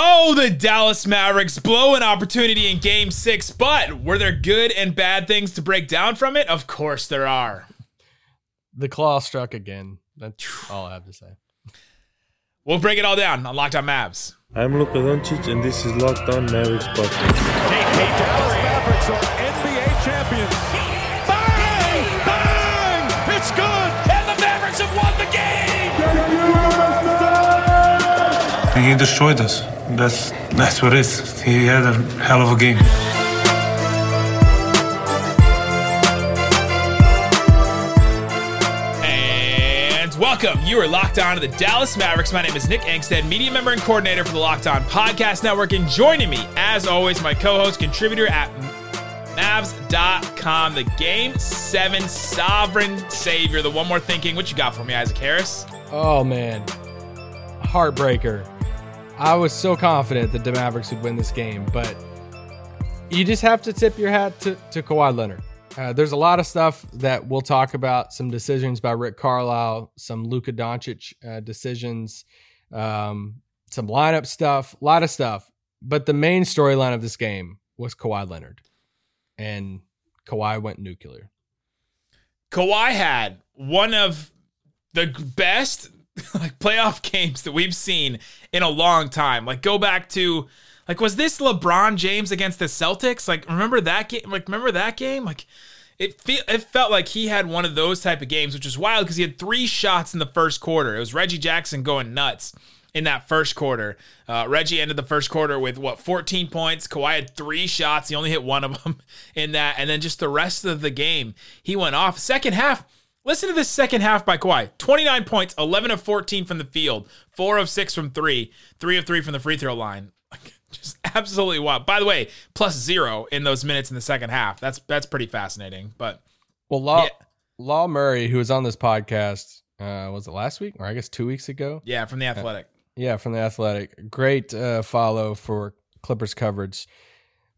Oh, the Dallas Mavericks blow an opportunity in game six, but were there good and bad things to break down from it? Of course there are. The claw struck again. That's all I have to say. We'll break it all down on Locked On Mavs. I'm Luka Doncic, and this is Locked On Mavericks podcast. Hey, hey, Dallas Mavericks are game! He destroyed us. That's that's what it is. He had a hell of a game. And welcome. You are locked on to the Dallas Mavericks. My name is Nick Angstadt, media member and coordinator for the Locked On Podcast Network. And joining me, as always, my co host, contributor at Mavs.com, the Game 7 Sovereign Savior, the one more thinking. What you got for me, Isaac Harris? Oh, man. Heartbreaker. I was so confident that the Mavericks would win this game, but you just have to tip your hat to, to Kawhi Leonard. Uh, there's a lot of stuff that we'll talk about. Some decisions by Rick Carlisle, some Luka Doncic uh, decisions, um, some lineup stuff, a lot of stuff. But the main storyline of this game was Kawhi Leonard, and Kawhi went nuclear. Kawhi had one of the best like playoff games that we've seen in a long time. Like go back to like was this LeBron James against the Celtics? Like remember that game? Like remember that game? Like it feel it felt like he had one of those type of games, which is wild because he had three shots in the first quarter. It was Reggie Jackson going nuts in that first quarter. Uh, Reggie ended the first quarter with what 14 points. Kawhi had three shots. He only hit one of them in that, and then just the rest of the game he went off. Second half. Listen to this second half by Kawhi. 29 points, 11 of 14 from the field, 4 of 6 from 3, 3 of 3 from the free throw line. Just absolutely wild. By the way, plus 0 in those minutes in the second half. That's that's pretty fascinating. But Well, Law Yeah. Law Murray, who was on this podcast, uh, was it last week or I guess two weeks ago? yeah, from the athletic. Yeah, from the Athletic. Great uh, follow for Clippers coverage.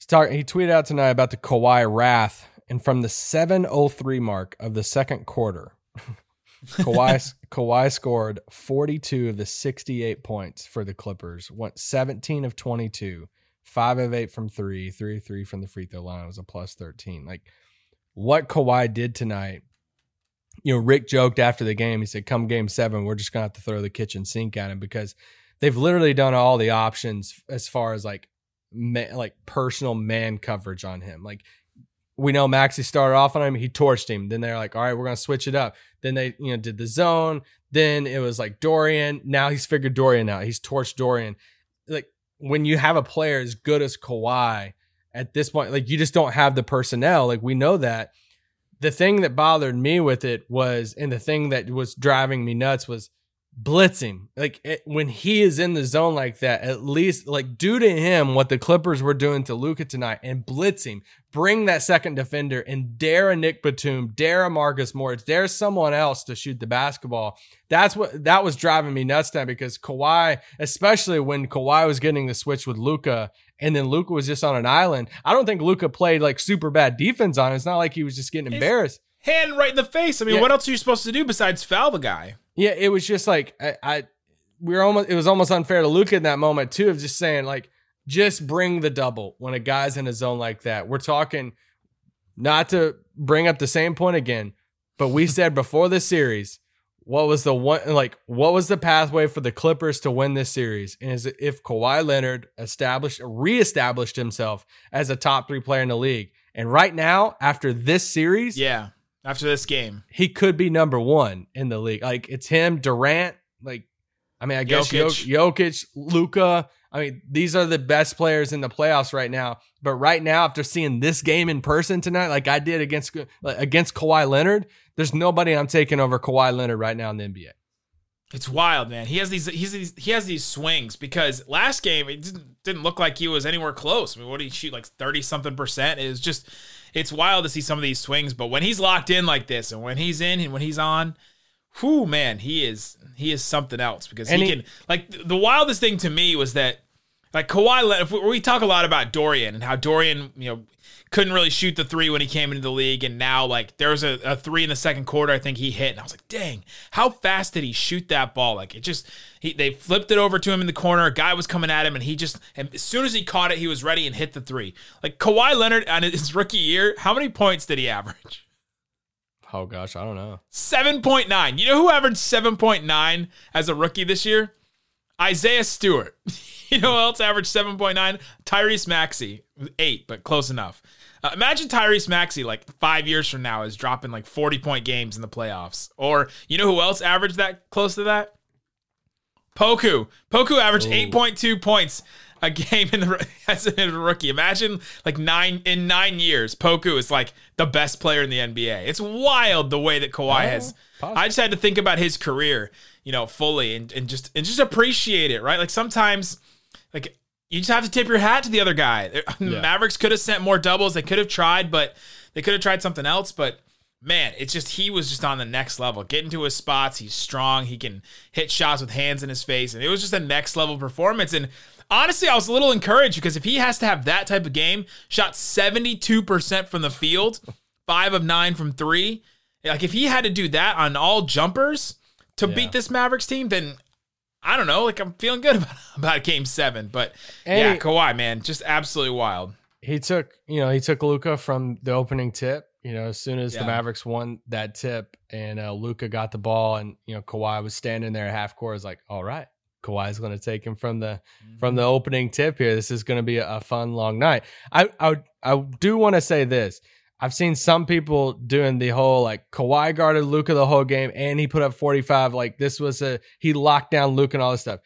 Talk- he tweeted out tonight about the Kawhi wrath, and from the 7:03 mark of the second quarter, Kawhi Kawhi scored 42 of the 68 points for the Clippers. Went 17 of 22, five of eight from three, three of three from the free throw line. It was a plus 13. Like what Kawhi did tonight. You know, Rick joked after the game. He said, "Come game seven, we're just gonna have to throw the kitchen sink at him because they've literally done all the options as far as like ma- like personal man coverage on him. Like we know Maxi started off on him, he torched him. Then they're like, all right, we're gonna switch it up. Then they you know did the zone. Then it was like Dorian. Now he's figured Dorian out. He's torched Dorian. Like when you have a player as good as Kawhi at this point, like you just don't have the personnel. Like we know that. The thing that bothered me with it was, and the thing that was driving me nuts was blitzing. Like it, when he is in the zone like that, at least like do to him what the Clippers were doing to Luka tonight and blitz him. Bring that second defender and dare a Nick Batum, dare a Marcus Morris, dare someone else to shoot the basketball. That's what that was driving me nuts now because Kawhi, especially when Kawhi was getting the switch with Luka and then Luka was just on an island. I don't think Luka played like super bad defense on him. It's not like he was just getting embarrassed. Hand right in the face. I mean, Yeah. what else are you supposed to do besides foul the guy? Yeah, it was just like I, I we were almost it was almost unfair to Luka in that moment too of just saying like just bring the double when a guy's in a zone like that. We're talking not to bring up the same point again, but we said before this series, what was the one like what was the pathway for the Clippers to win this series? And is if Kawhi Leonard established reestablished himself as a top three player in the league. And right now, after this series, Yeah, after this game. he could be number one in the league. Like it's him, Durant. Like, I mean, I guess Jokic. Jokic, Luka. I mean, these are the best players in the playoffs right now. But right now, after seeing this game in person tonight, like I did against against Kawhi Leonard, there's nobody I'm taking over Kawhi Leonard right now in the NBA. It's wild, man. He has these. He's these, he has these swings because last game it didn't, didn't look like he was anywhere close. I mean, what did he shoot? Like thirty something percent. It was just. It's wild to see some of these swings, but when he's locked in like this, and when he's in, and when he's on, whoo, man, he is he is something else because he, he- can. Like the wildest thing to me was that Like Kawhi, if we, we talk a lot about Dorian and how Dorian, you know, couldn't really shoot the three when he came into the league, and now like there was a, a three in the second quarter. I think he hit, and I was like, dang, how fast did he shoot that ball? Like it just he they flipped it over to him in the corner. A guy was coming at him, and he just and as soon as he caught it, he was ready and hit the three. Like Kawhi Leonard on his rookie year, how many points did he average? Oh gosh, I don't know. 7.9. You know who averaged 7.9 as a rookie this year? Isaiah Stewart. you know who else averaged 7.9? Tyrese Maxey. Eight, but close enough. Uh, imagine Tyrese Maxey like five years from now is dropping like 40 point games in the playoffs. Or you know who else averaged that close to that? Poku. Poku averaged 8.2 points a game in the as a rookie. Imagine like nine in nine years, Poku is like the best player in the NBA. It's wild the way that Kawhi oh, has. I just had to think about his career, you know, fully and, and just and just appreciate it, right? Like sometimes, like you just have to tip your hat to the other guy. The Mavericks could have sent more doubles. They could have tried, but they could have tried something else. But man, it's just he was just on the next level. Getting to his spots, he's strong. He can hit shots with hands in his face, and it was just a next level performance. And honestly, I was a little encouraged because if he has to have that type of game, shot seventy two percent from the field, five of nine from three. Like if he had to do that on all jumpers to beat this Mavericks team, then I don't know. Like I'm feeling good about, about game seven. But And yeah, he- Kawhi, man, just absolutely wild. he took you know he took Luka from the opening tip. You know, as soon as Yeah. the Mavericks won that tip and uh, Luka got the ball, and you know Kawhi was standing there at half court, is like, all right, Kawhi's going to take him from the from the mm-hmm. opening tip here. This is going to be a, fun long night. I I I do want to say this. I've seen some people doing the whole like Kawhi guarded Luka the whole game and he put up 45. Like this was a he locked down Luka and all this stuff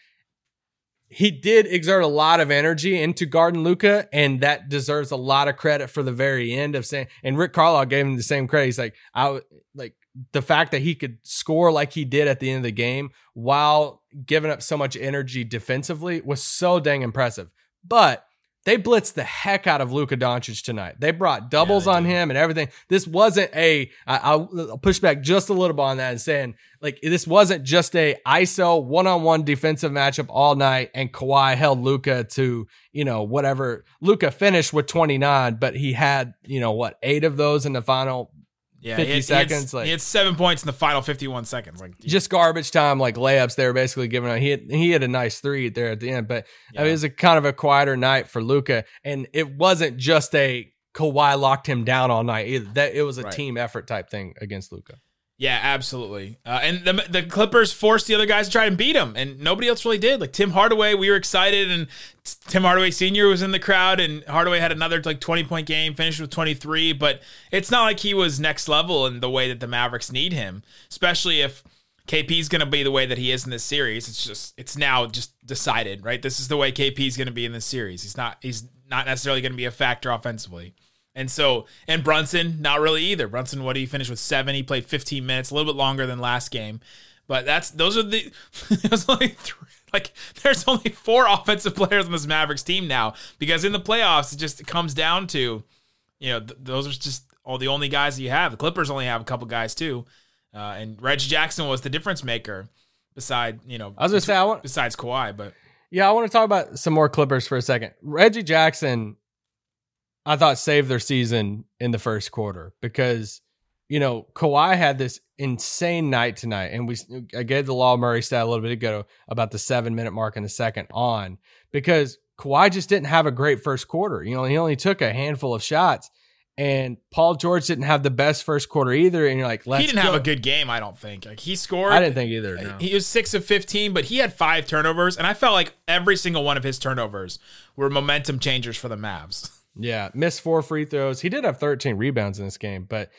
he did exert a lot of energy into guarding Luka, and that deserves a lot of credit for the very end of saying. And Rick Carlisle gave him the same credit. He's like, I like the fact that he could score like he did at the end of the game while giving up so much energy defensively was so dang impressive. But they blitzed the heck out of Luka Doncic tonight. They brought doubles on him and everything. This wasn't a. I, I'll push back just a little bit on that and saying like this wasn't just a ISO one on one defensive matchup all night. And Kawhi held Luka to you know whatever. Luka finished with twenty nine, but he had you know what eight of those in the final. Yeah, 50 he had, seconds, He had, like- he had seven points in the final 51 seconds. Like, Just garbage time, like layups. They were basically giving out. He had, he had a nice three there at the end, but I mean, it was a kind of a quieter night for Luka, and it wasn't just a Kawhi locked him down all night. Either. That it was a Right. team effort type thing against Luka. Yeah, absolutely. Uh, and the the Clippers forced the other guys to try and beat him, and nobody else really did. Like Tim Hardaway, we were excited, and Tim Hardaway Senior was in the crowd, and Hardaway had another like twenty point game, finished with twenty three. But it's not like he was next level in the way that the Mavericks need him, especially if KP's going to be the way that he is in this series. It's just it's now just decided, right? This is the way KP's going to be in this series. He's not he's not necessarily going to be a factor offensively. And so, and Brunson, not really either. Brunson, what did he finished with seven. He played 15 minutes, a little bit longer than last game. But that's those are the there's only three, like there's only four offensive players on this Mavericks team now because in the playoffs it just comes down to you know th- those are just all the only guys that you have. The Clippers only have a couple guys too, uh, and Reggie Jackson was the difference maker. Beside you know, I was gonna say I want besides Kawhi, but Yeah, I want to talk about some more Clippers for a second. Reggie Jackson, I thought saved their season in the first quarter because you know Kawhi had this insane night tonight, and we I gave the Law Murray stat a little bit ago about the seven minute mark in the second on because Kawhi just didn't have a great first quarter. You know, he only took a handful of shots. And Paul George didn't have the best first quarter either. And you're like, Let's he didn't have a good game. I don't think. Like he scored. I didn't think either. Uh, no. He was six of 15, but he had five turnovers, and I felt like every single one of his turnovers were momentum changers for the Mavs. Yeah, missed four free throws. He did have 13 rebounds in this game, but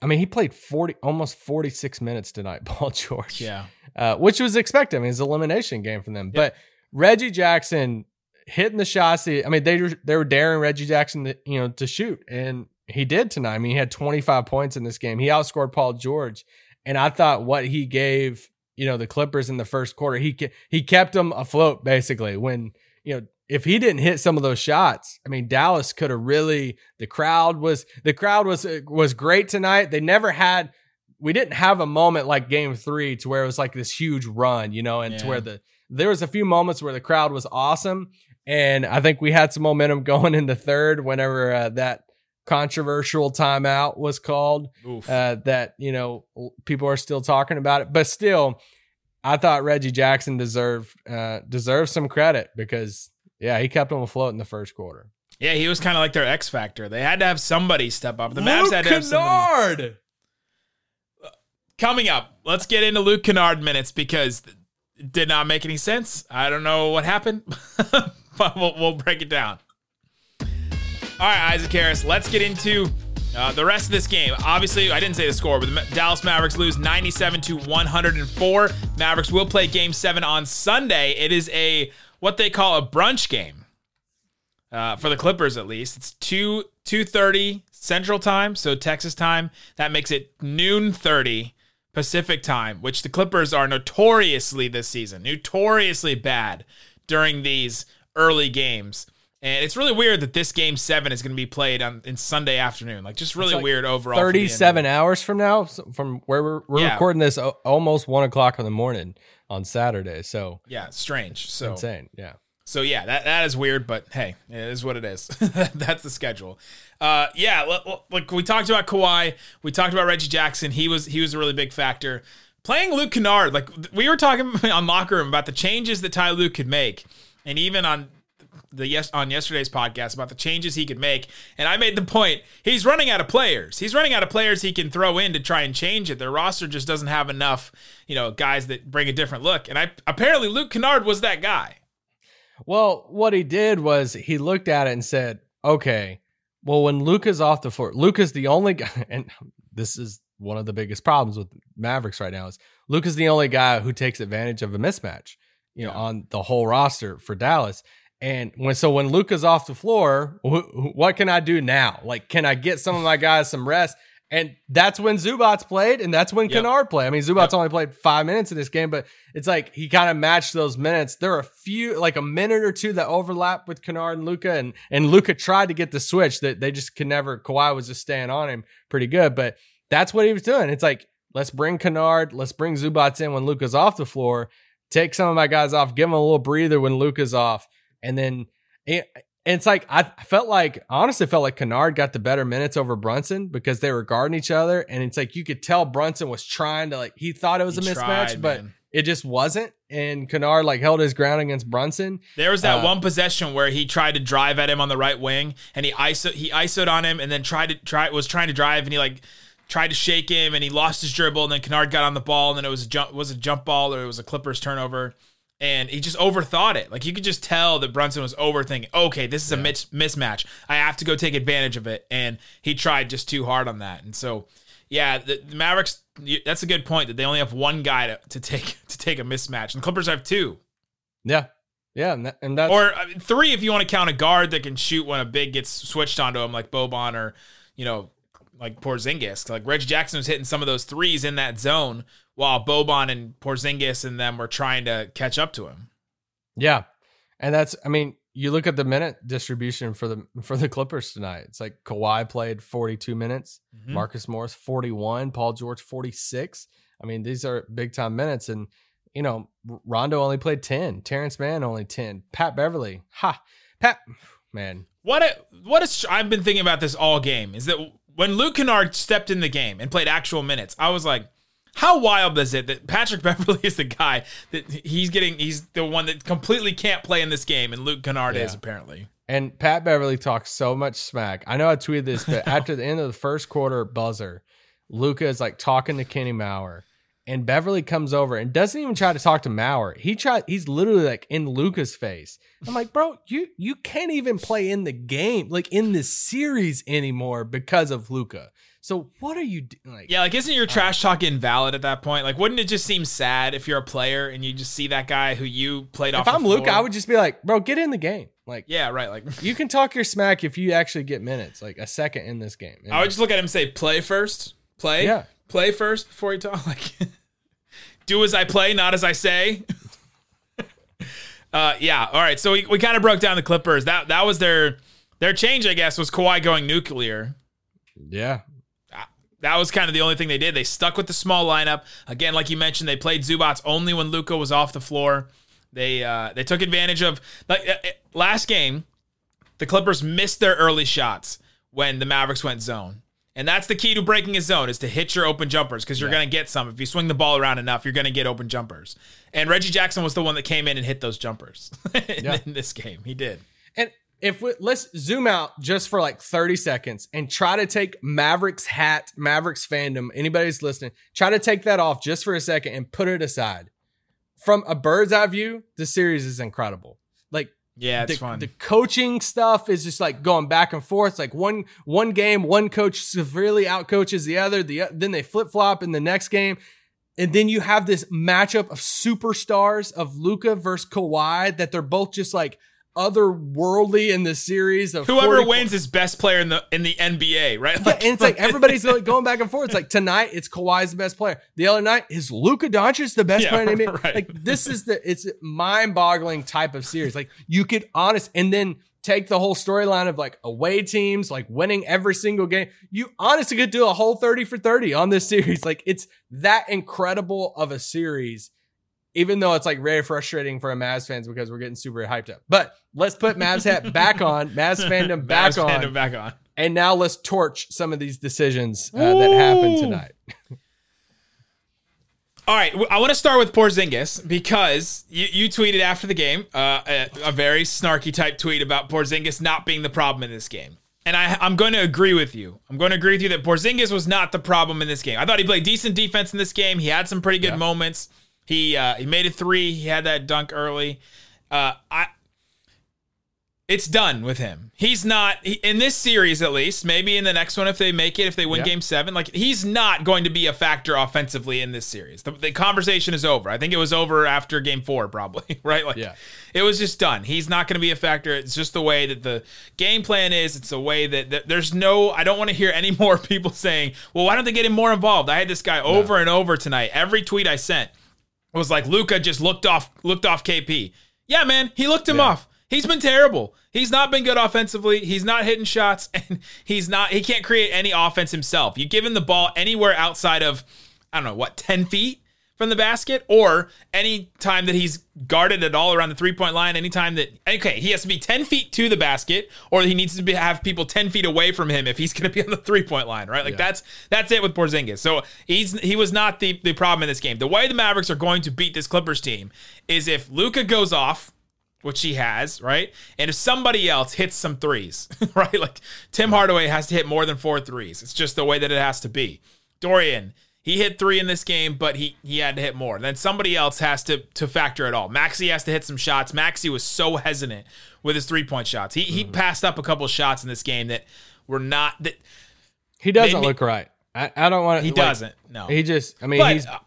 I mean, he played 40, almost 46 minutes tonight, Paul George. Yeah. Uh, which was expected. I mean, it's an elimination game from them. But Reggie Jackson hitting the shots. I mean, they were, they were daring Reggie Jackson, to, you know, to shoot, and he did tonight. I mean, he had 25 points in this game. He outscored Paul George, and I thought what he gave, you know, the Clippers in the first quarter, he he kept them afloat basically. When you know, if he didn't hit some of those shots, I mean, Dallas could have really. The crowd was the crowd was was great tonight. They never had. We didn't have a moment like Game Three to where it was like this huge run, you know, and to where the there was a few moments where the crowd was awesome, And I think we had some momentum going in the third whenever uh, that controversial timeout was called. Uh, that you know people are still talking about it, but still, I thought Reggie Jackson deserved uh, deserved some credit because yeah, he kept them afloat in the first quarter. yeah, he was kind of like their X factor. They had to have somebody step up. The Mavs had to have somebody. Kennard! Coming up, let's get into Luke Kennard minutes because it did not make any sense. I don't know what happened, but we'll, we'll break it down. All right, Isaac Harris, let's get into uh, the rest of this game. Obviously, I didn't say the score, but the Dallas Mavericks lose 97 to 104. Mavericks will play game seven on Sunday. It is a what they call a brunch game uh, for the Clippers at least. It's two two thirty Central Time, so Texas time. That makes it noon thirty Pacific time, which the Clippers are notoriously this season, notoriously bad during these early games. And it's really weird that this game seven is going to be played on in Sunday afternoon. Like just really like weird overall. Thirty-seven hours from now, from where we're, we're Yeah. recording this, almost one o'clock in the morning on Saturday. So Yeah, strange. So insane. Yeah. So yeah, that, that is weird, but hey, it is what it is. That's the schedule. Uh, yeah, like we talked about Kawhi, we talked about Reggie Jackson. He was he was a really big factor. Playing Luke Kennard, like we were talking on locker room about the changes that Ty Lue could make, and even on the yes on yesterday's podcast about the changes he could make. And I made the point he's running out of players. He's running out of players he can throw in to try and change it. Their roster just doesn't have enough, you know, guys that bring a different look. And I apparently Luke Kennard was that guy. Well, what he did was he looked at it and said, okay, well, when Luka's off the floor, Luka's the only guy, and this is one of the biggest problems with Mavericks right now is Luka's the only guy who takes advantage of a mismatch, you know, Yeah. on the whole roster for Dallas. And when so when Luka's off the floor, wh- what can I do now? Like, can I get some of my guys some rest? And that's when Zubac played, and that's when Yep. Kennard played. I mean, Zubac Yep. only played five minutes in this game, but it's like he kind of matched those minutes. There are a few, like a minute or two that overlap with Kennard and Luka, and and Luka tried to get the switch that they just could never. Kawhi was just staying on him pretty good, but that's what he was doing. It's like let's bring Kennard, let's bring Zubac in when Luka's off the floor, take some of my guys off, give them a little breather when Luka's off, and then it, it's like I felt like honestly felt like Kennard got the better minutes over Brunson because they were guarding each other, and it's like you could tell Brunson was trying to like he thought it was He a mismatch, tried, but man. it just wasn't. And Kennard like held his ground against Brunson. There was that Uh, one possession where he tried to drive at him on the right wing, and he iso he isoed on him, and then tried to try was trying to drive, and he like tried to shake him, and he lost his dribble, and then Kennard got on the ball, and then it was a jump was a jump ball or it was a Clippers turnover, and he just overthought it. Like you could just tell that Brunson was overthinking. Okay, this is a mis- mismatch. I have to go take advantage of it, and he tried just too hard on that, and so. Yeah, the, the Mavericks. That's a good point. That they only have one guy to, to take to take a mismatch, and the Clippers have two. Yeah, yeah, and, that, and that's or I mean, three if you want to count a guard that can shoot when a big gets switched onto him, like Boban or you know, like Porzingis. Like Reggie Jackson was hitting some of those threes in that zone, while Boban and Porzingis and them were trying to catch up to him. Yeah. And that's I mean, you look at the minute distribution for the for the Clippers tonight. It's like Kawhi played 42 minutes, Mhm. Marcus Morris 41, Paul George 46. I mean, these are big time minutes and you know, Rondo only played 10, Terance Mann only 10, Pat Beverley. Ha. Pat man. What a, what is I've been thinking about this all game is that when Luke Kennard stepped in the game and played actual minutes, I was like, how wild is it that Patrick Beverley is the guy that he's getting? He's the one that completely can't play in this game, and Luke Kennard is apparently. And Pat Beverley talks so much smack. I know I tweeted this, but after the end of the first quarter buzzer, Luka is like talking to Kenny Mauer, and Beverley comes over and doesn't even try to talk to Mauer. He tried. He's literally like in Luka's face. I'm like, bro, you you can't even play in the game, like in this series anymore because of Luka. So what are you doing? Like, Yeah, like isn't your trash talk invalid at that point? Like, wouldn't it just seem sad if you're a player and you just see that guy who you played off? if I'm Luka. I would just be like, bro, get in the game. Like, Yeah, right. Like, you can talk your smack if you actually get minutes, like a second in this game. I would just look at him and say, "Play first, play, Yeah. play first before you talk." Like, do as I play, not as I say. uh, yeah. All right. So we, we kind of broke down the Clippers. That that was their their change, I guess, was Kawhi going nuclear. yeah, That was kind of the only thing they did. They stuck with the small lineup. Again, like you mentioned, they played Zubac only when Luka was off the floor. They uh, they took advantage of like uh, uh, last game. The Clippers missed their early shots when the Mavericks went zone. And that's the key to breaking a zone is to hit your open jumpers because you're going to get some. If you swing the ball around enough, you're going to get open jumpers. And Reggie Jackson was the one that came in and hit those jumpers in, Yeah. in this game. He did. If we, let's zoom out just for like 30 seconds and try to take Mavericks hat, Mavericks fandom, anybody's listening, try to take that off just for a second and put it aside. From a bird's eye view, the series is incredible. Like Yeah, it's the, fun. the coaching stuff is just like going back and forth. It's like one one game, one coach severely outcoaches the other. The then they flip flop in the next game, and then you have this matchup of superstars of Luka versus Kawhi that they're both just like otherworldly in the series of Whoever 40 wins is best player in the in the NBA, right? Yeah, and it's like everybody's like going back and forth. It's like tonight it's Kawhi's the best player. The other night is Luka Doncic the best Yeah, player in the NBA. right. Like this is the it's mind-boggling type of series. Like you could honest and then take the whole storyline of like away teams like winning every single game. You honestly could do a whole 30 for 30 on this series. Like it's that incredible of a series. Even though it's like very frustrating for a Mavs fans because we're getting super hyped up. But let's put Mavs hat back on, Mavs fandom back Mavs on. fandom back on. And now let's torch some of these decisions uh, that happened tonight. All right, I want to start with Porzingis because you, you tweeted after the game uh, a, a very snarky type tweet about Porzingis not being the problem in this game. And I, I'm going to agree with you. I'm going to agree with you that Porzingis was not the problem in this game. I thought he played decent defense in this game. He had some pretty good Yeah. moments. He uh, he made a three. He had that dunk early. Uh, I it's done with him. He's not he, in this series at least. Maybe in the next one if they make it, if they win Yeah. Game Seven, like he's not going to be a factor offensively in this series. The, the conversation is over. I think it was over after Game Four, probably. Right? Like, Yeah. it was just done. He's not going to be a factor. It's just the way that the game plan is. It's the way that, that there's no. I don't want to hear any more people saying, "Well, why don't they get him more involved?" I had this guy over and over tonight. Every tweet I sent was like Luka just looked off looked off KP. Yeah, man, he looked him Yeah. off. He's been terrible. He's not been good offensively. He's not hitting shots, and he's not. He can't create any offense himself. You give him the ball anywhere outside of, I don't know what, ten feet from the basket, or any time that he's guarded at all around the three point line. Anytime that okay, he has to be ten feet to the basket, or he needs to be, have people ten feet away from him if he's going to be on the three point line. Right? Like that's that's it with Porzingis. So he's he was not the the problem in this game. The way the Mavericks are going to beat this Clippers team is if Luka goes off which he has, right? And if somebody else hits some threes, right? Like Tim Hardaway has to hit more than four threes. It's just the way that it has to be. Dorian, he hit three in this game, but he he had to hit more. Then somebody else has to to factor it all. Maxi has to hit some shots. Maxi was so hesitant with his three point shots. He he passed up a couple shots in this game that were not that He doesn't Maybe- look right. I, I don't want to. he doesn't. No, He just. I mean, but he's. uh,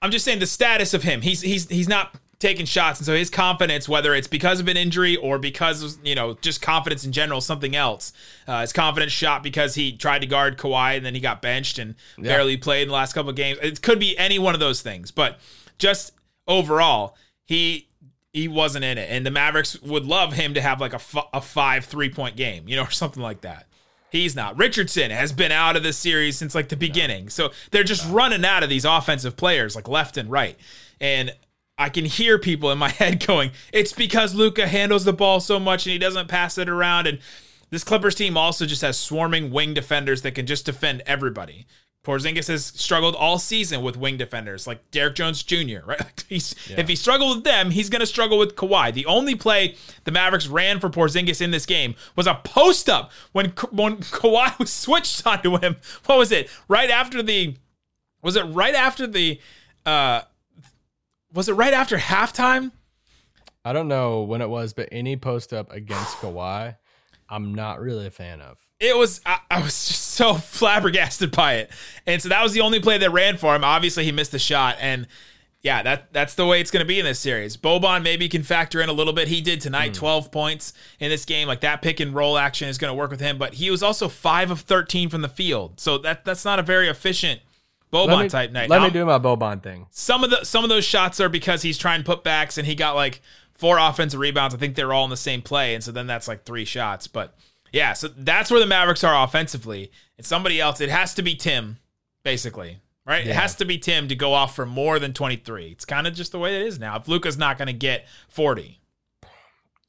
I'm just saying the status of him. He's he's he's not taking shots, and so his confidence, whether it's because of an injury or because of you know just confidence in general, something else, uh, his confidence shot because he tried to guard Kawhi and then he got benched and barely played in the last couple of games. It could be any one of those things, but just overall, he he wasn't in it, and the Mavericks would love him to have like a, f- a five three point game, you know, or something like that. He's not. Richardson has been out of this series since like the beginning. So they're just running out of these offensive players like left and right. And I can hear people in my head going, it's because Luka handles the ball so much and he doesn't pass it around. And this Clippers team also just has swarming wing defenders that can just defend everybody. Porzingis has struggled all season with wing defenders like Derrick Jones Jr. Right? He's, If he struggled with them, he's going to struggle with Kawhi. The only play the Mavericks ran for Porzingis in this game was a post up when when Kawhi was switched onto him. What was it? Right after the was it right after the uh was it right after halftime? I don't know when it was, but any post up against Kawhi, I'm not really a fan of. it was I, I was just so flabbergasted by it. And so that was the only play that ran for him. Obviously he missed the shot. And yeah that that's the way it's going to be in this series. Boban maybe can factor in a little bit. He did tonight hmm. 12 points in this game. Like that pick and roll action is going to work with him. But he was also 5 of 13 from the field. So that that's not a very efficient boban Let me, type night let me do my Boban thing. some of the some of those shots are because he's trying putbacks and he got like four offensive rebounds. I think they're all in the same play, and so then that's like three shots. But yeah, so that's where the Mavericks are offensively. And somebody else, it has to be Tim, basically, right? It has to be Tim to go off for more than 23. It's kind of just the way it is now. If Luka's not going to get 40.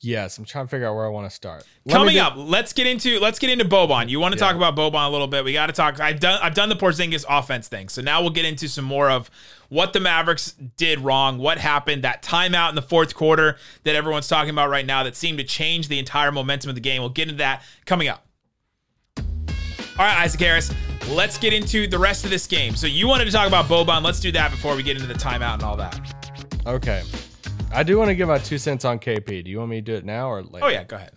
Yes, I'm trying to figure out where I want to start. Let Coming do- up, let's get into let's get into Boban. You want to talk about Boban a little bit? We got to talk. I've done I've done the Porzingis offense thing, so now we'll get into some more of what the Mavericks did wrong, what happened, that timeout in the fourth quarter that everyone's talking about right now that seemed to change the entire momentum of the game. We'll get into that coming up. All right, Isaac Harris, let's get into the rest of this game. So you wanted to talk about Boban. Let's do that before we get into the timeout and all that. Okay. I do want to give my two cents on KP. Do you want me to do it now or later? Oh yeah, go ahead.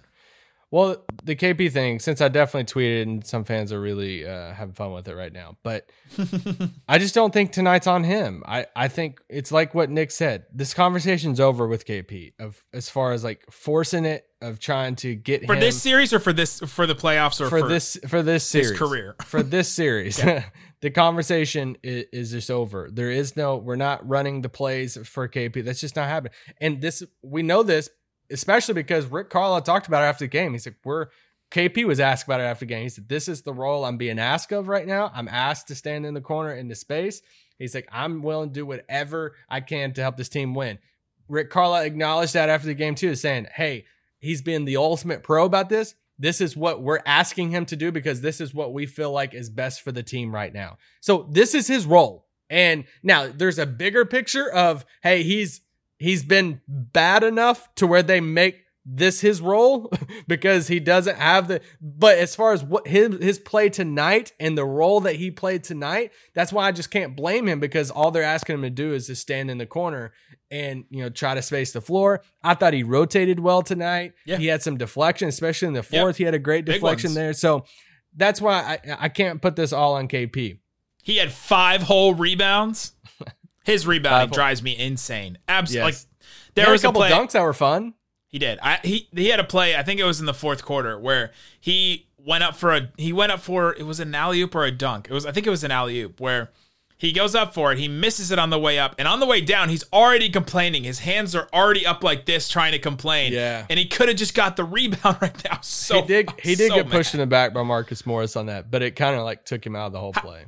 Well, the KP thing, since I definitely tweeted and some fans are really uh, having fun with it right now, but I just don't think tonight's on him. I, I think it's like what Nick said. This conversation's over with KP of as far as like forcing it of trying to get For him this series or for this for the playoffs or for, for, this for this series career? for this series. the conversation is, is just over. There is no. We're not running the plays for KP. That's just not happening. And this we know this especially because Rick Carlisle talked about it after the game. He said we're. KP was asked about it after the game. He said, "This is the role I'm being asked of right now. I'm asked to stand in the corner in the space." He's like, "I'm willing to do whatever I can to help this team win." Rick Carlisle acknowledged that after the game too, saying, "Hey, he's been the ultimate pro about this. This is what we're asking him to do because this is what we feel like is best for the team right now. So this is his role. And now there's a bigger picture of, hey, he's he's been bad enough to where they make this his role because he doesn't have the but as far as what his his play tonight and the role that he played tonight that's why I just can't blame him because all they're asking him to do is just stand in the corner and you know try to space the floor I thought he rotated well tonight Yeah. he had some deflection especially in the fourth he had a great Big deflection ones. there so that's why I I can't put this all on KP He had five whole rebounds. His rebounding drives me insane. Absolutely. Yes. Like there There was a couple play. dunks that were fun He did. I he he had a play. I think it was in the fourth quarter where he went up for a he went up for it was an alley oop or a dunk. It was I think it was an alley oop where he goes up for it. He misses it on the way up, and on the way down, he's already complaining. His hands are already up like this, trying to complain. Yeah. and he could have just got the rebound right now. So he did he did so get pushed mad. in the back by Marcus Morris on that but it kind of like took him out of the whole play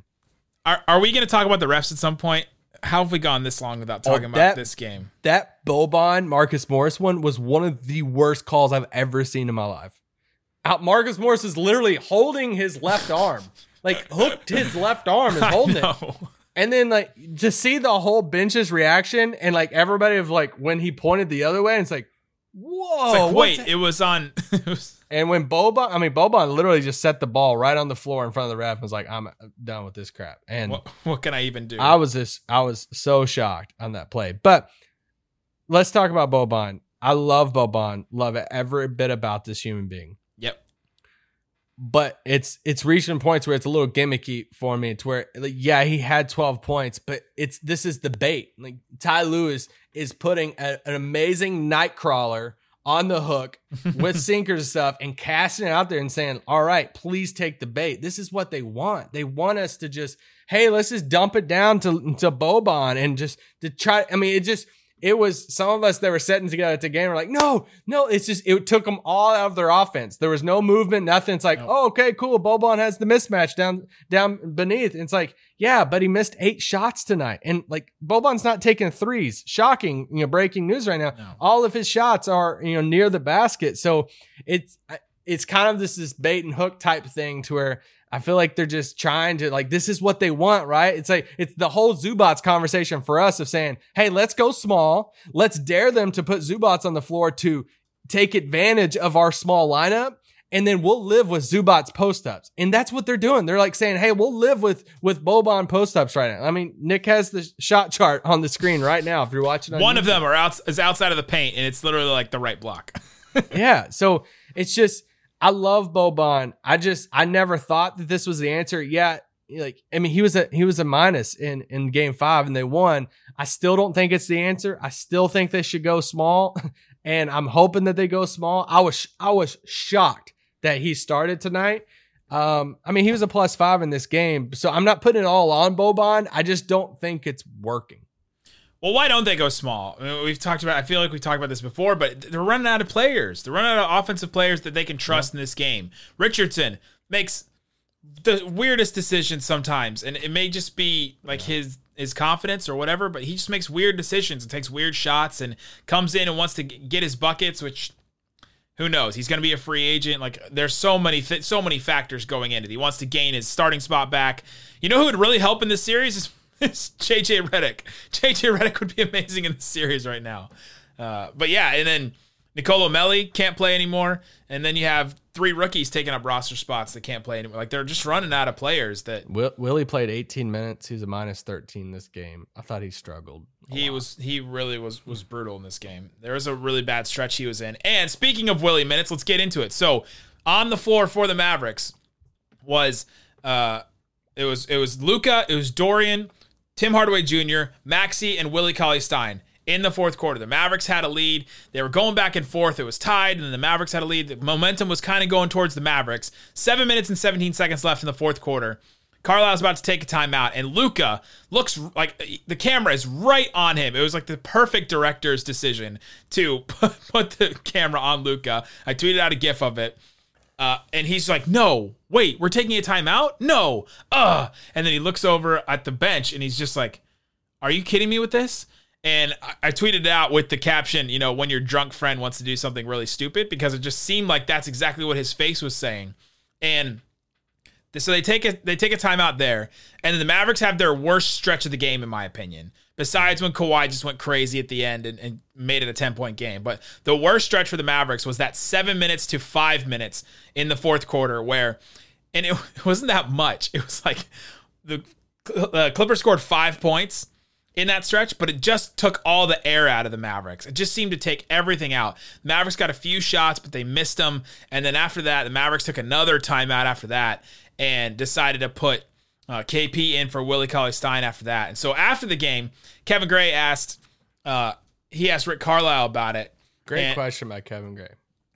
Are, are we going to talk about the refs at some point? How have we gone this long without oh, talking about Oh, that- this game? that Boban Marcus Morris one was one of the worst calls I've ever seen in my life. Out Marcus Morris is literally holding his left arm, like hooked his left arm is holding it, and then like to see the whole bench's reaction and like everybody of like when he pointed the other way, and it's like, whoa, It's like, wait, that?" it was on. it was- And when Boban, I mean Boban literally just set the ball right on the floor in front of the ref and was like, I'm done with this crap, and. what, what can I even do? I was just I was so shocked on that play. But let's talk about Boban. I love Boban. Love every bit about this human being. yep. But it's it's reaching points where it's a little gimmicky for me. It's where like, yeah, he had 12 points, but it's this is the bait. Like Ty Lewis is putting a- an amazing night crawler on the hook with sinkers stuff and casting it out there and saying, All right, please take the bait. This is what they want. They want us to just, hey, let's just dump it down to, to Boban and just to try. I mean, it just, it was some of us that were sitting together at the game were like, no, no, it's just, it took them all out of their offense. There was no movement, nothing. It's like, oh, okay, cool. Boban has the mismatch down, down beneath. It's like, yeah, but he missed eight shots tonight. And like, Boban's not taking threes. Shocking, you know, breaking news right now. All of his shots are, you know, near the basket. So it's, it's kind of this, this bait and hook type thing to where I feel like they're just trying to like this is what they want, right? It's like it's the whole Zubac conversation for us of saying, "Hey, let's go small. Let's dare them to put Zubac on the floor to take advantage of our small lineup." And then we'll live with Zubac post ups, and that's what they're doing. They're like saying, "Hey, we'll live with with Boban post ups right now." I mean, Nick has the shot chart on the screen right now. If you're watching, on One of them are out is outside of the paint, and it's literally like the right block. yeah. So it's just I love Boban. I just I never thought that this was the answer. Yeah, like I mean he was a he was a minus in in game five and they won. I still don't think it's the answer. I still think they should go small, and I'm hoping that they go small. I was I was shocked that he started tonight. Um, I mean he was a plus five in this game, so I'm not putting it all on Boban. I just don't think it's working. Well, why don't they go small? I mean, we've talked about. I feel like we talked about this before, but they're running out of players. They're running out of offensive players that they can trust in this game. Richardson makes the weirdest decisions sometimes, and it may just be like his his confidence or whatever, but he just makes weird decisions and takes weird shots and comes in and wants to get his buckets, which who knows? He's going to be a free agent. Like there's so many th- so many factors going into it. He wants to gain his starting spot back. You know who would really help in this series is, is JJ Redick. JJ Redick would be amazing in this series right now. Uh, but yeah, and then Nicolo Melli can't play anymore, and then you have three rookies taking up roster spots that can't play anymore. Like they're just running out of players that Will, Willie played 18 minutes. He's a minus 13 this game. I thought he struggled. He lot. was he really was was brutal in this game. There was a really bad stretch he was in. And speaking of Willie minutes, let's get into it. So on the floor for the Mavericks was uh it was it was Luka, it was Dorian, Tim Hardaway Jr., Maxi, and Willie Cauley Stein in the fourth quarter. The Mavericks had a lead. They were going back and forth. It was tied, and then the Mavericks had a lead. The momentum was kind of going towards the Mavericks. Seven minutes and 17 seconds left in the fourth quarter. Carlisle's about to take a timeout, and Luka looks like the camera is right on him. It was like the perfect director's decision to put the camera on Luka. I tweeted out a gif of it. Uh, and he's like, no, wait, we're taking a timeout? No. Uh. And then he looks over at the bench and he's just like, are you kidding me with this? And I, I tweeted it out with the caption, you know, when your drunk friend wants to do something really stupid, because it just seemed like that's exactly what his face was saying. And so they take a they take a timeout there, and the Mavericks have their worst stretch of the game, in my opinion. Besides when Kawhi just went crazy at the end and, and made it a 10 point game. But the worst stretch for the Mavericks was that seven minutes to five minutes in the fourth quarter, where, and it, wasn't that much. It was like the uh, Clippers scored five points in that stretch, but it just took all the air out of the Mavericks. It just seemed to take everything out. Mavericks got a few shots, but they missed them. And then after that, the Mavericks took another timeout after that and decided to put uh, KP in for Willie Cauley Stein after that. And so after the game, Kevin Gray asked, uh, he asked Rick Carlisle about it. Great And- question by Kevin Gray.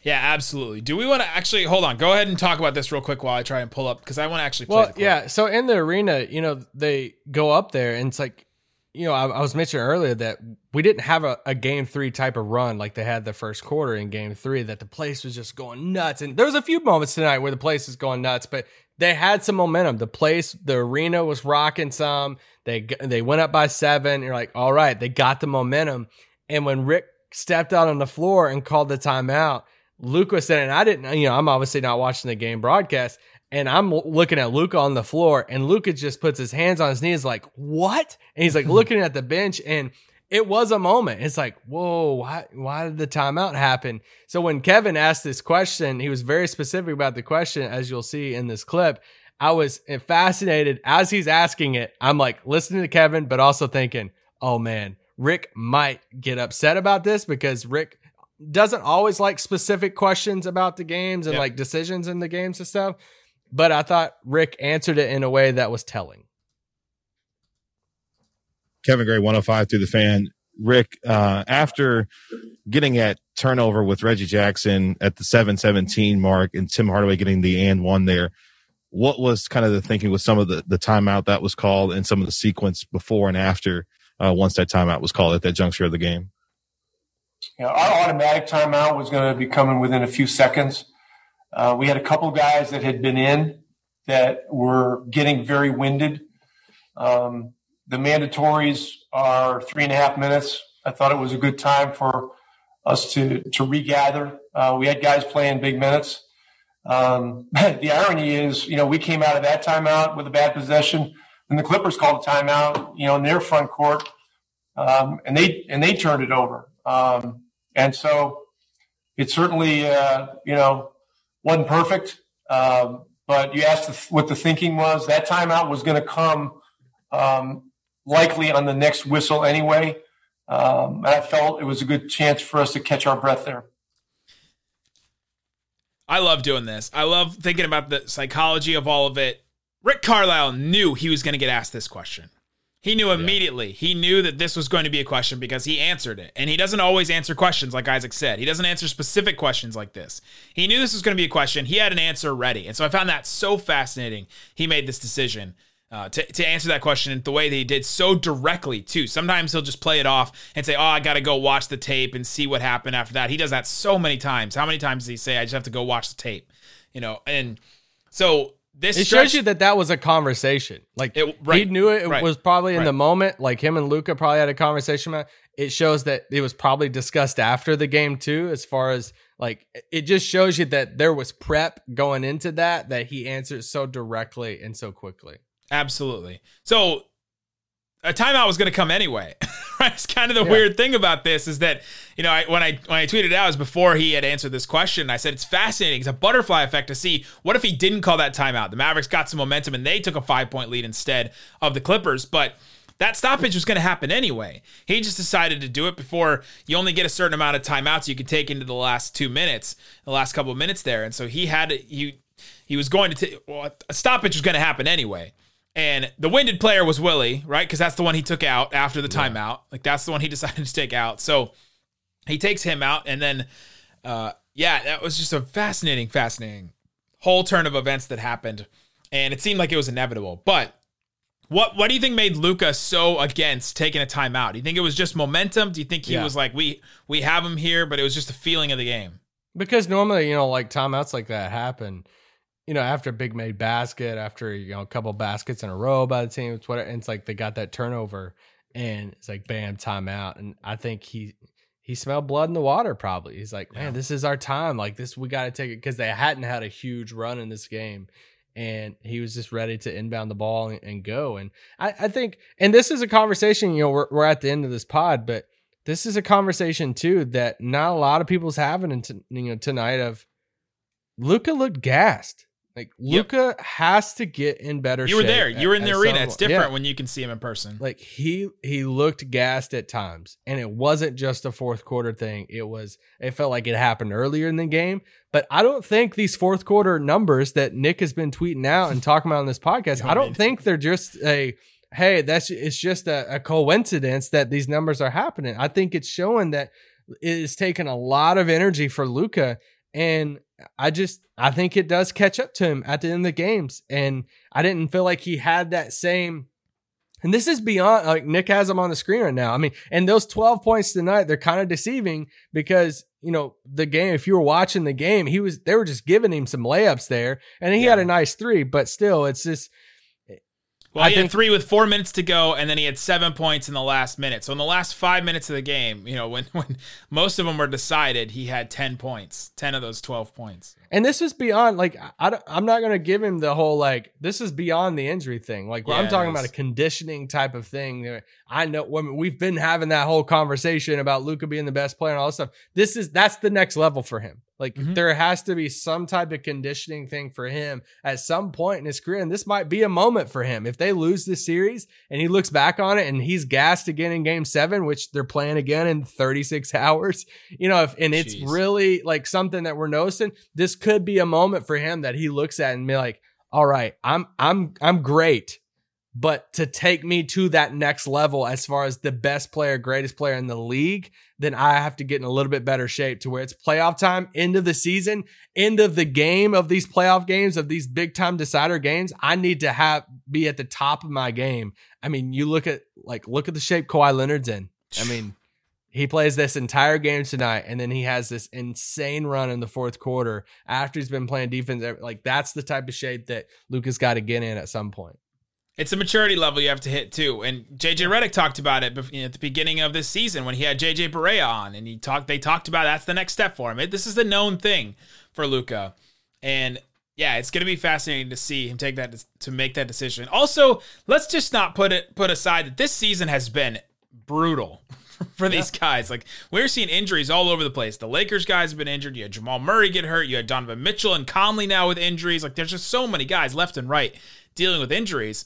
Yeah, absolutely. Do we want to actually hold on? Go ahead and talk about this real quick while I try and pull up because I want to actually play. Well, yeah. So in the arena, you know, they go up there and it's like, you know, I, I was mentioning earlier that we didn't have a, a game three type of run like they had the first quarter in game three, that the place was just going nuts. And there was a few moments tonight where the place is going nuts, but they had some momentum. The place, the arena was rocking some. They they went up by seven. You're like, all right, they got the momentum. And when Rick stepped out on the floor and called the timeout, Luka said, and I didn't, you know, I'm obviously not watching the game broadcast, and I'm looking at Luka on the floor, and Luka just puts his hands on his knees, like, what? And he's like looking at the bench, and it was a moment. It's like, whoa, why, why did the timeout happen? So when Kevin asked this question, he was very specific about the question, as you'll see in this clip. I was fascinated as he's asking it. I'm like listening to Kevin, but also thinking, oh man, Rick might get upset about this because Rick doesn't always like specific questions about the games and Yeah. like decisions in the games and stuff. But I thought Rick answered it in a way that was telling. Kevin Gray, 105 through the fan. Rick, uh, after getting at turnover with Reggie Jackson at the 717 mark and Tim Hardaway getting the and one there, what was kind of the thinking with some of the, the timeout that was called and some of the sequence before and after uh, once that timeout was called at that juncture of the game? Know, our automatic timeout was going to be coming within a few seconds. Uh, we had a couple guys that had been in that were getting very winded. Um, the mandatories are three and a half minutes. I thought it was a good time for us to to regather. Uh, we had guys playing big minutes. Um, the irony is, you know, we came out of that timeout with a bad possession, and the Clippers called a timeout, you know, in their front court, um, and they and they turned it over. Um, and so it certainly, uh, you know, wasn't perfect. Um, but you asked what the thinking was. That timeout was going to come um, likely on the next whistle anyway. Um, and I felt it was a good chance for us to catch our breath there. I love doing this. I love thinking about the psychology of all of it. Rick Carlisle knew he was going to get asked this question. He knew immediately. He knew that this was going to be a question because he answered it. And he doesn't always answer questions like Isaac said. He doesn't answer specific questions like this. He knew this was going to be a question. He had an answer ready. And so I found that so fascinating. He made this decision uh, to, to answer that question the way that he did so directly, too. Sometimes he'll just play it off and say, Oh, I got to go watch the tape and see what happened after that. He does that so many times. How many times does he say, I just have to go watch the tape? You know, and so this It stretch, shows you that that was a conversation. Like It- he knew it, it right, was probably in right. the moment. Like him and Luka probably had a conversation about. It. it shows that it was probably discussed after the game too. As far as like, it just shows you that there was prep going into that. That he answered so directly and so quickly. Absolutely. So a timeout was going to come anyway. right? It's kind of the Yeah. weird thing about this is that you know I, when I when I tweeted it out it was before he had answered this question. I said it's fascinating. It's a butterfly effect to see what if he didn't call that timeout. The Mavericks got some momentum and they took a five point lead instead of the Clippers, but. That stoppage was going to happen anyway. He just decided to do it before you only get a certain amount of timeouts you could take into the last two minutes, the last couple of minutes there, and so he had he he was going to take well, a stoppage was going to happen anyway. And the winded player was Willie, right? Because that's the one he took out after the timeout. Like that's the one he decided to take out. So he takes him out, and then uh, yeah, that was just a fascinating, fascinating whole turn of events that happened, and it seemed like it was inevitable. But what what do you think made Luka so against taking a timeout? Do you think it was just momentum? Do you think he Yeah. was like we we have him here, but it was just a feeling of the game? Because normally, you know, like timeouts like that happen, you know, after a big made basket, after you know a couple baskets in a row by the team, it's. And it's like they got that turnover, and it's like bam, timeout. And I think he he smelled blood in the water. Probably he's like, man, this is our time. Like this, we got to take it because they hadn't had a huge run in this game. And he was just ready to inbound the ball and, and go. And I, I think, and this is a conversation, you know, we're, we're at the end of this pod, but this is a conversation too that not a lot of people's having you know tonight of Luka looked gassed. Like Yep. Luka has to get in better You were there. You were in the arena. It's different Yeah. when you can see him in person. Like he he looked gassed at times, and it wasn't just a fourth quarter thing. It was it felt like it happened earlier in the game. But I don't think these fourth quarter numbers that Nick has been tweeting out and talking about on this podcast. I don't think they're just a hey that's it's just a, a coincidence that these numbers are happening. I think it's showing that it is taking a lot of energy for Luca, and I just I think it does catch up to him at the end of the games, and I didn't feel like he had that same. And this is beyond like Nick has him on the screen right now. I mean, and those 12 points tonight, they're kind of deceiving because, you know, the game, if you were watching the game, he was, they were just giving him some layups there and he had a nice three, but still, it's just, Well, I he had three with four minutes to go, and then he had seven points in the last minute. So in the last five minutes of the game, you know, when when most of them were decided, he had ten points, ten of those twelve points. And this is beyond like, I, don't- I'm not going to give him the whole like, this is beyond the injury thing. Like, Yeah, I'm talking about a conditioning type of thing. I know when we've been having that whole conversation about Luka being the best player and all this stuff. This is, that's the next level for him. Like Mhm. there has to be some type of conditioning thing for him at some point in his career. And this might be a moment for him. If they lose this series and he looks back on it and he's gassed again in game seven, which they're playing again in 36 hours, you know, if, and it's Jeez. really like something that we're noticing, this could be a moment for him that he looks at and be like, all right, I'm, I'm, I'm great. But to take me to that next level as far as the best player, greatest player in the league, then I have to get in a little bit better shape to where it's playoff time, end of the season, end of the game of these playoff games, of these big time decider games. I need to have be at the top of my game. I mean, you look at like look at the shape Kawhi Leonard's in. I mean, he plays this entire game tonight, and then he has this insane run in the fourth quarter after he's been playing defense. Like that's the type of shape that Luka's got to get in at some point. It's a maturity level you have to hit too. And JJ Redick talked about it bef- you know, at the beginning of this season when he had JJ Barea on, and he talked. They talked about that's the next step for him. It, this is the known thing for Luka, and yeah, it's going to be fascinating to see him take that to make that decision. Also, let's just not put it put aside that this season has been brutal for these guys. Like we're seeing injuries all over the place. The Lakers guys have been injured. You had Jamal Murray get hurt. You had Donovan Mitchell and Conley now with injuries. Like there's just so many guys left and right dealing with injuries.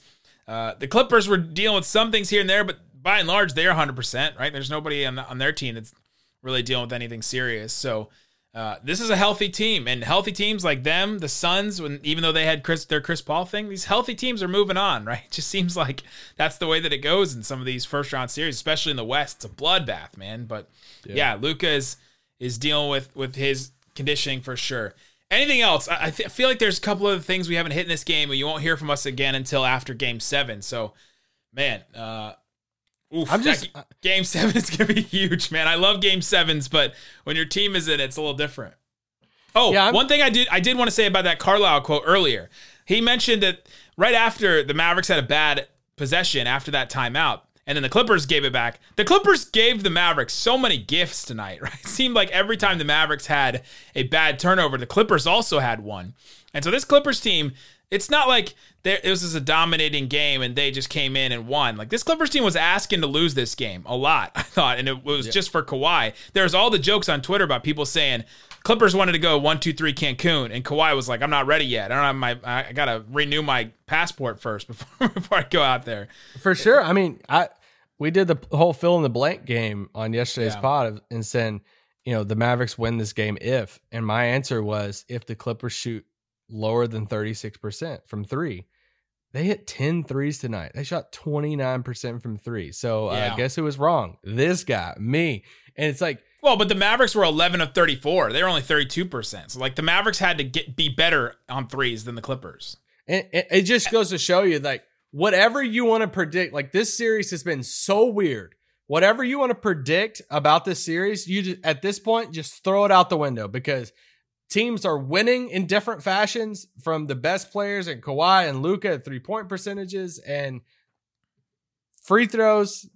Uh, the Clippers were dealing with some things here and there, but by and large, they're 100%, right? There's nobody on, on their team that's really dealing with anything serious. So uh, this is a healthy team, and healthy teams like them, the Suns, when even though they had Chris their Chris Paul thing, these healthy teams are moving on, right? It just seems like that's the way that it goes in some of these first round series, especially in the West. It's a bloodbath, man. But yeah, Luka is is dealing with with his conditioning for sure. Anything else? I, I th- feel like there's a couple of things we haven't hit in this game, but you won't hear from us again until after Game Seven. So, man, uh, oof, I'm just- g- uh, Game Seven is gonna be huge, man. I love Game Sevens, but when your team is in it, it's a little different. Oh, Yeah, one thing I did I did want to say about that Carlisle quote earlier. He He mentioned that right after the Mavericks had a bad possession after that timeout, and then the Clippers gave it back. The Clippers gave the Mavericks so many gifts tonight, right? It seemed like every time the Mavericks had a bad turnover, the Clippers also had one. And so this Clippers team, it's not like there, it was just a dominating game and they just came in and won. Like this Clippers team was asking to lose this game a lot, I thought, and it was just for Kawhi. There's all the jokes on Twitter about people saying Clippers wanted to go one, two, three Cancun, and Kawhi was like, "I'm not ready yet. I don't have my. I gotta renew my passport first before before I go out there." For sure. I mean, I we did the whole fill in the blank game on yesterday's Yeah. pod and saying, you know, the Mavericks win this game if, and my answer was if the Clippers shoot lower than 36% from three. They hit 10 threes tonight. They shot 29% from three. So uh, I Yeah. guess who was wrong? This guy, me. And it's like, Well, but the Mavericks were 11 of 34. They were only 32%. So like the Mavericks had to get be better on threes than the Clippers. And it, it just goes to show you, like, whatever you want to predict, like this series has been so weird. Whatever you want to predict about this series, you just, at this point just throw it out the window because teams are winning in different fashions from the best players and Kawhi and Luka at three point percentages and free throws.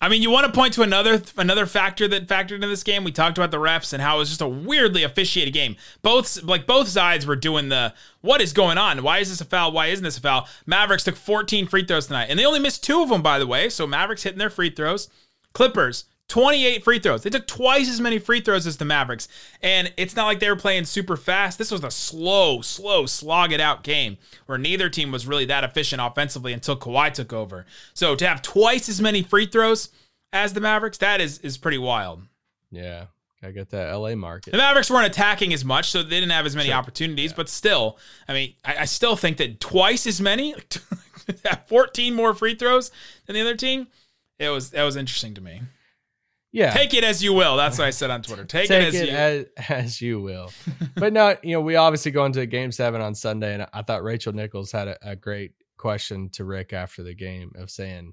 I mean, you want to point to another another factor that factored into this game. We talked about the refs and how it was just a weirdly officiated game. Both like both sides were doing the what is going on? Why is this a foul? Why isn't this a foul? Mavericks took 14 free throws tonight, and they only missed two of them, by the way. So Mavericks hitting their free throws. Clippers 28 free throws. They took twice as many free throws as the Mavericks, and it's not like they were playing super fast. This was a slow, slow, slog it out game where neither team was really that efficient offensively until Kawhi took over. So to have twice as many free throws as the Mavericks, that is is pretty wild. Yeah, gotta get that LA market. The Mavericks weren't attacking as much, so they didn't have as many opportunities. But still, I mean, I, I still think that twice as many, like 14 more free throws than the other team. It was that was interesting to me. Yeah, Take it as you will. That's what I said on Twitter. Take, take it as it you. as, as you will. but no, you know, we obviously go into game seven on Sunday, and I thought Rachel Nichols had a, a great question to Rick after the game of saying,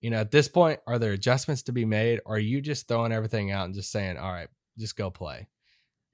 you know, at this point, are there adjustments to be made? Or are you just throwing everything out and just saying, all right, just go play?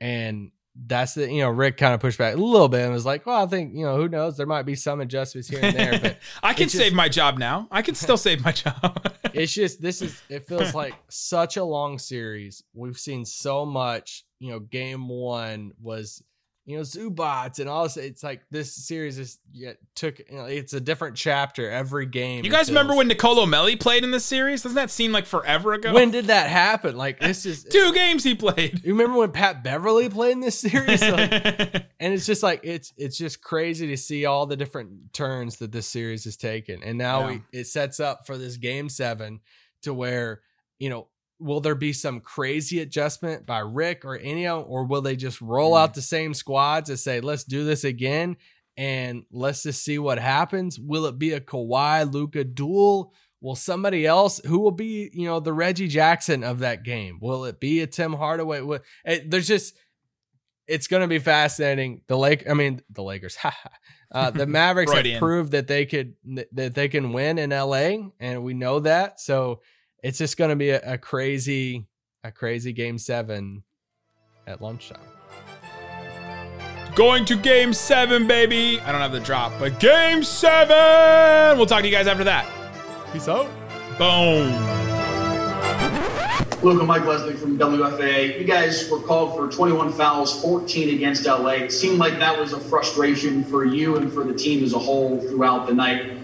And that's the, you know, Rick kind of pushed back a little bit and was like, well, I think, you know, who knows? There might be some adjustments here and there, but I can just- save my job now. I can still save my job. it's just this is it feels like such a long series. We've seen so much. You know, game one was you know Zubac and all this. It's like this series is yeah, took. You know, it's a different chapter every game. you guys remember when Nicolo Melli played in this series? Doesn't that seem like forever ago? when did that happen? Like this is. two games he played. You remember when Pat Beverley played in this series? Like, and it's just like it's it's just crazy to see all the different turns that this series has taken and now Yeah. we, it sets up for this game seven to where you know will there be some crazy adjustment by rick or any of 'em, or will they just roll Mm. out the same squads and say let's do this again and let's just see what happens will it be a Kawhi Luka duel will somebody else who will be you know the reggie jackson of that game will it be a tim hardaway Will- eh, there's just it's going to be fascinating. The Lake, I mean, the Lakers, uh, the Mavericks have Freudian. proved that they could that they can win in LA, and we know that. So it's just going to be a, a crazy, a crazy game seven at lunchtime. Going to game seven, baby. I don't have the drop, but game seven. We'll talk to you guys after that. Peace out. Boom. Luke and Mike Leslie from WFAA. You guys were called for 21 fouls, 14 against LA. It seemed like that was a frustration for you and for the team as a whole throughout the night.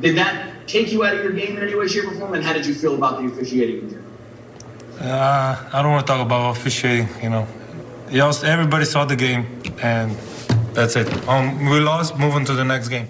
Did that take you out of your game in any way, shape, or form? And how did you feel about the officiating in general? Uh, I don't want to talk about officiating. You know, Yes, everybody saw the game, and that's it. Um, we lost. Moving to the next game.